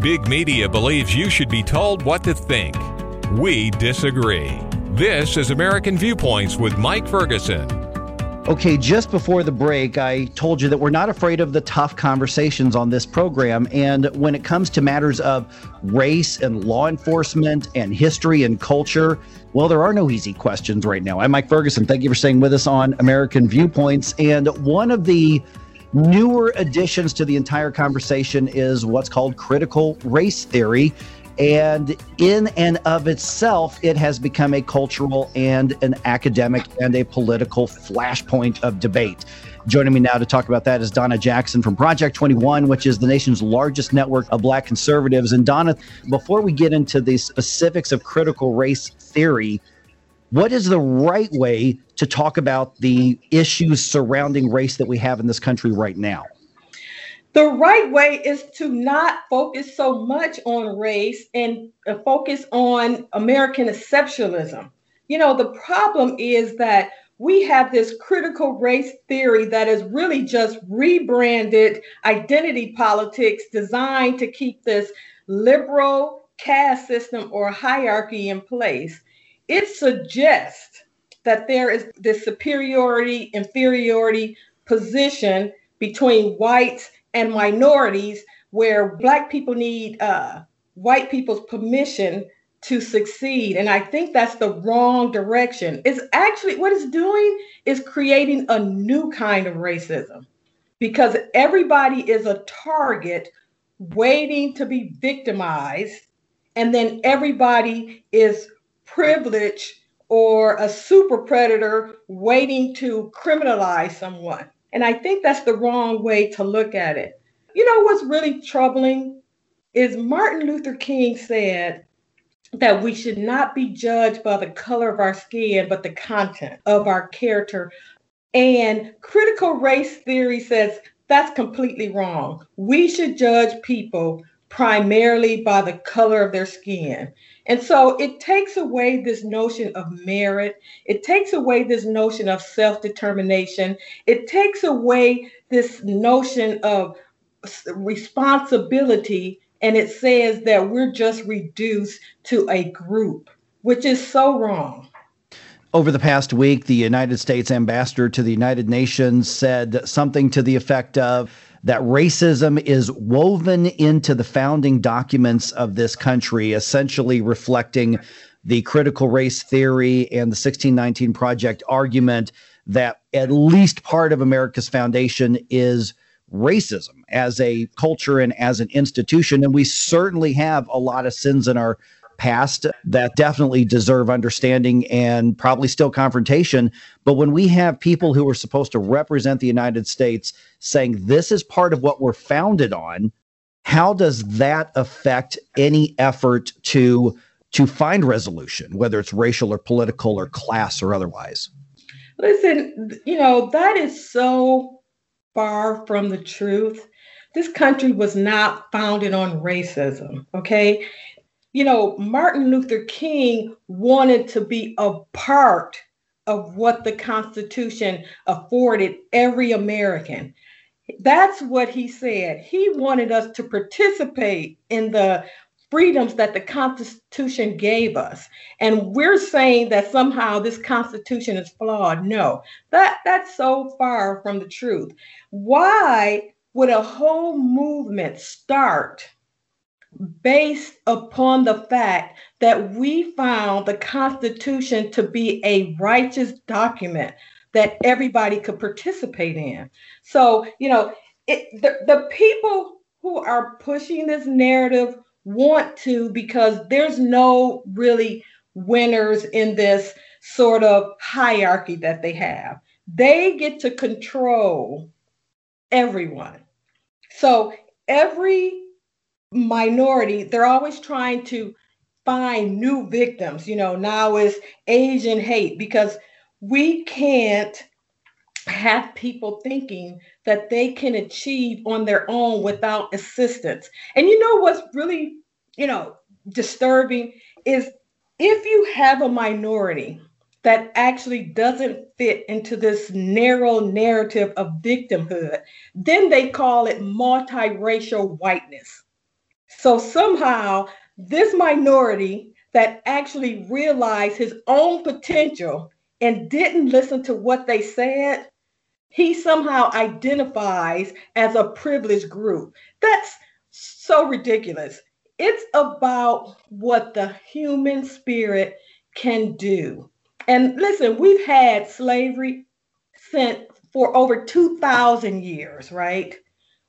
Big media believes you should be told what to think. We disagree. This is American Viewpoints with Mike Ferguson. Okay, just before the break, I told you that we're not afraid of the tough conversations on this program. And when it comes to matters of race and law enforcement and history and culture, well, there are no easy questions right now. I'm Mike Ferguson. Thank you for staying with us on American Viewpoints. And one of the newer additions to the entire conversation is what's called critical race theory. And in and of itself, it has become a cultural and an academic and a political flashpoint of debate. Joining me now to talk about that is Donna Jackson from Project 21, which is the nation's largest network of black conservatives. And Donna, before we get into the specifics of critical race theory, what is the right way to talk about the issues surrounding race that we have in this country right now? The right way is to not focus so much on race and uh, focus on American exceptionalism. You know, the problem is that we have this critical race theory that is really just rebranded identity politics designed to keep this liberal caste system or hierarchy in place it suggests that there is this superiority inferiority position between whites and minorities where black people need uh, white people's permission to succeed. And i think that's the wrong direction. It's actually what it's doing is creating a new kind of racism because everybody is a target waiting to be victimized and then everybody is privilege or a super predator waiting to criminalize someone. And I think that's the wrong way to look at it. You know what's really troubling is Martin Luther King said that we should not be judged by the color of our skin, but the content of our character. And critical race theory says that's completely wrong. We should judge people primarily by the color of their skin. And so it takes away this notion of merit. It takes away this notion of self determination. It takes away this notion of responsibility. And it says that we're just reduced to a group, which is so wrong. Over the past week, the United States ambassador to the United Nations said something to the effect of, that racism is woven into the founding documents of this country, essentially reflecting the critical race theory and the 1619 Project argument that at least part of America's foundation is racism as a culture and as an institution. And we certainly have a lot of sins in our past that definitely deserve understanding and probably still confrontation. But when we have people who are supposed to represent the United States saying this is part of what we're founded on, how does that affect any effort to to find resolution, whether it's racial or political or class or otherwise? Listen, you know, that is so far from the truth. This country was not founded on racism, okay? You know, Martin Luther King wanted to be a part of what the Constitution afforded every American. That's what he said. He wanted us to participate in the freedoms that the Constitution gave us. And we're saying that somehow this Constitution is flawed. No, that, that's so far from the truth. Why would a whole movement start based upon the fact that we found the Constitution to be a righteous document that everybody could participate in. So, you know, it, the, the people who are pushing this narrative want to because there's no really winners in this sort of hierarchy that they have. They get to control everyone. So every minority, they're always trying to find new victims. You know, now is Asian hate because we can't have people thinking that they can achieve on their own without assistance. And you know what's really, you know, disturbing is if you have a minority that actually doesn't fit into this narrow narrative of victimhood, then they call it multiracial whiteness. So somehow, this minority that actually realized his own potential and didn't listen to what they said, he somehow identifies as a privileged group. That's so ridiculous. It's about what the human spirit can do. And listen, we've had slavery since for over 2,000 years, right?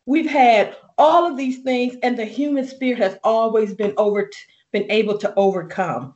We've had all of these things, and the human spirit has always been over been able to overcome.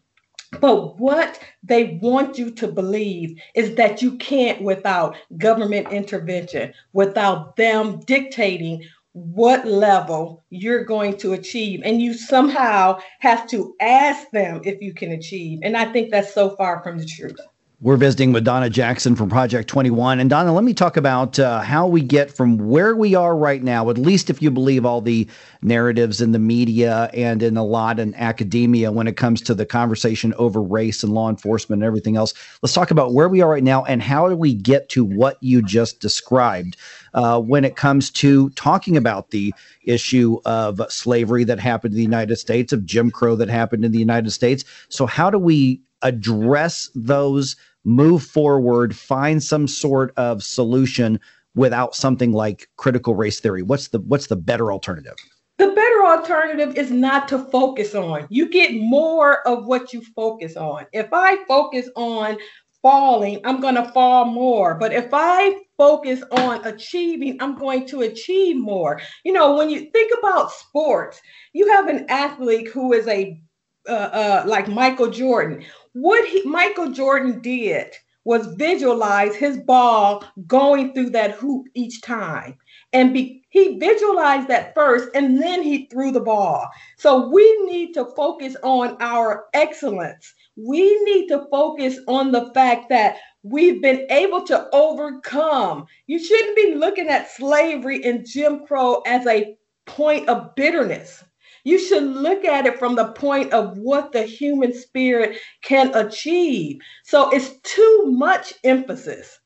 But what they want you to believe is that you can't without government intervention, without them dictating what level you're going to achieve. And you somehow have to ask them if you can achieve. And I think that's so far from the truth. We're visiting with Donna Jackson from Project 21. And Donna, let me talk about uh, how we get from where we are right now, at least if you believe all the narratives in the media and in a lot in academia when it comes to the conversation over race and law enforcement and everything else. Let's talk about where we are right now and how do we get to what you just described uh, when it comes to talking about the issue of slavery that happened in the United States, of Jim Crow that happened in the United States. So, how do we address those, move forward, find some sort of solution without something like critical race theory? What's the what's the better alternative? The better alternative is not to focus on. You get more of what you focus on. If I focus on falling, I'm going to fall more. But if I focus on achieving, I'm going to achieve more. You know, when you think about sports, you have an athlete who is a uh, uh, like Michael Jordan. What he, Michael Jordan did was visualize his ball going through that hoop each time. And be, he visualized that first and then he threw the ball. So we need to focus on our excellence. We need to focus on the fact that we've been able to overcome. You shouldn't be looking at slavery and Jim Crow as a point of bitterness. You should look at it from the point of what the human spirit can achieve. So it's too much emphasis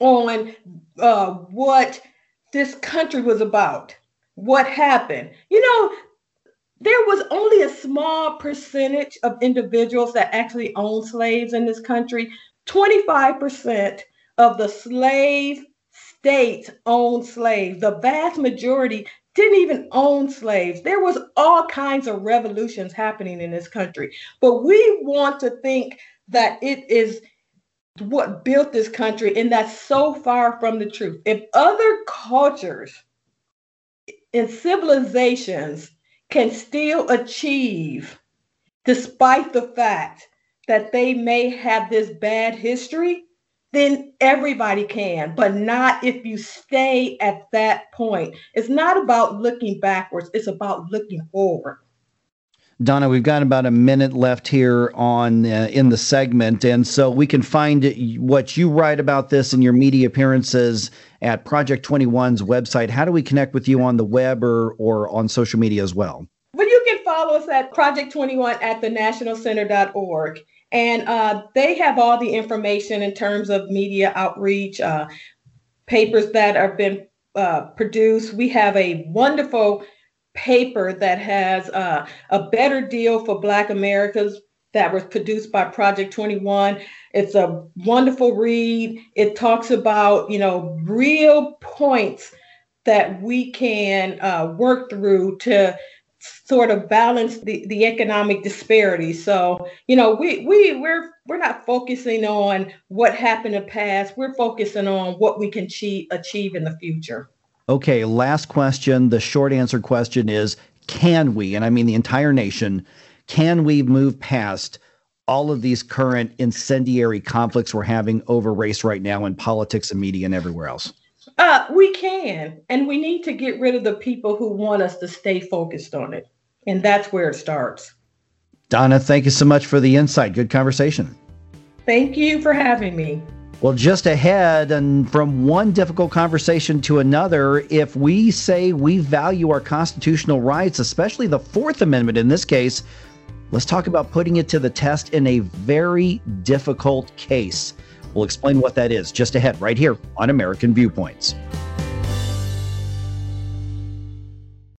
on uh, what this country was about, what happened. You know, there was only a small percentage of individuals that actually owned slaves in this country. 25% of the slave states owned slaves. The vast majority didn't even own slaves. There was all kinds of revolutions happening in this country. But we want to think that it is what built this country, and that's so far from the truth. If other cultures and civilizations can still achieve, despite the fact that they may have this bad history, then everybody can, but not if you stay at that point. It's not about looking backwards, it's about looking forward. Donna, we've got about a minute left here on uh, in the segment, and so we can find what you write about this in your media appearances at Project 21's website. How do we connect with you on the web or or on social media as well? Well, you can follow us at Project 21 at the nationalcenter.org. And uh, they have all the information in terms of media outreach, uh, papers that have been uh, produced. We have a wonderful paper that has uh, a better deal for Black Americans that was produced by Project 21. It's a wonderful read. It talks about, you know, real points that we can uh, work through to sort of balance the, the economic disparity. So, you know, we we we're we're not focusing on what happened in the past. We're focusing on what we can achieve achieve in the future. Okay, last question. The short answer question is can we, and I mean the entire nation, can we move past all of these current incendiary conflicts we're having over race right now in politics and media and everywhere else? Uh, we can, and we need to get rid of the people who want us to stay focused on it. And that's where it starts. Donna, thank you so much for the insight. Good conversation. Thank you for having me. Well, just ahead, and from one difficult conversation to another, if we say we value our constitutional rights, especially the Fourth Amendment in this case, let's talk about putting it to the test in a very difficult case. We'll explain what that is just ahead, right here on American Viewpoints.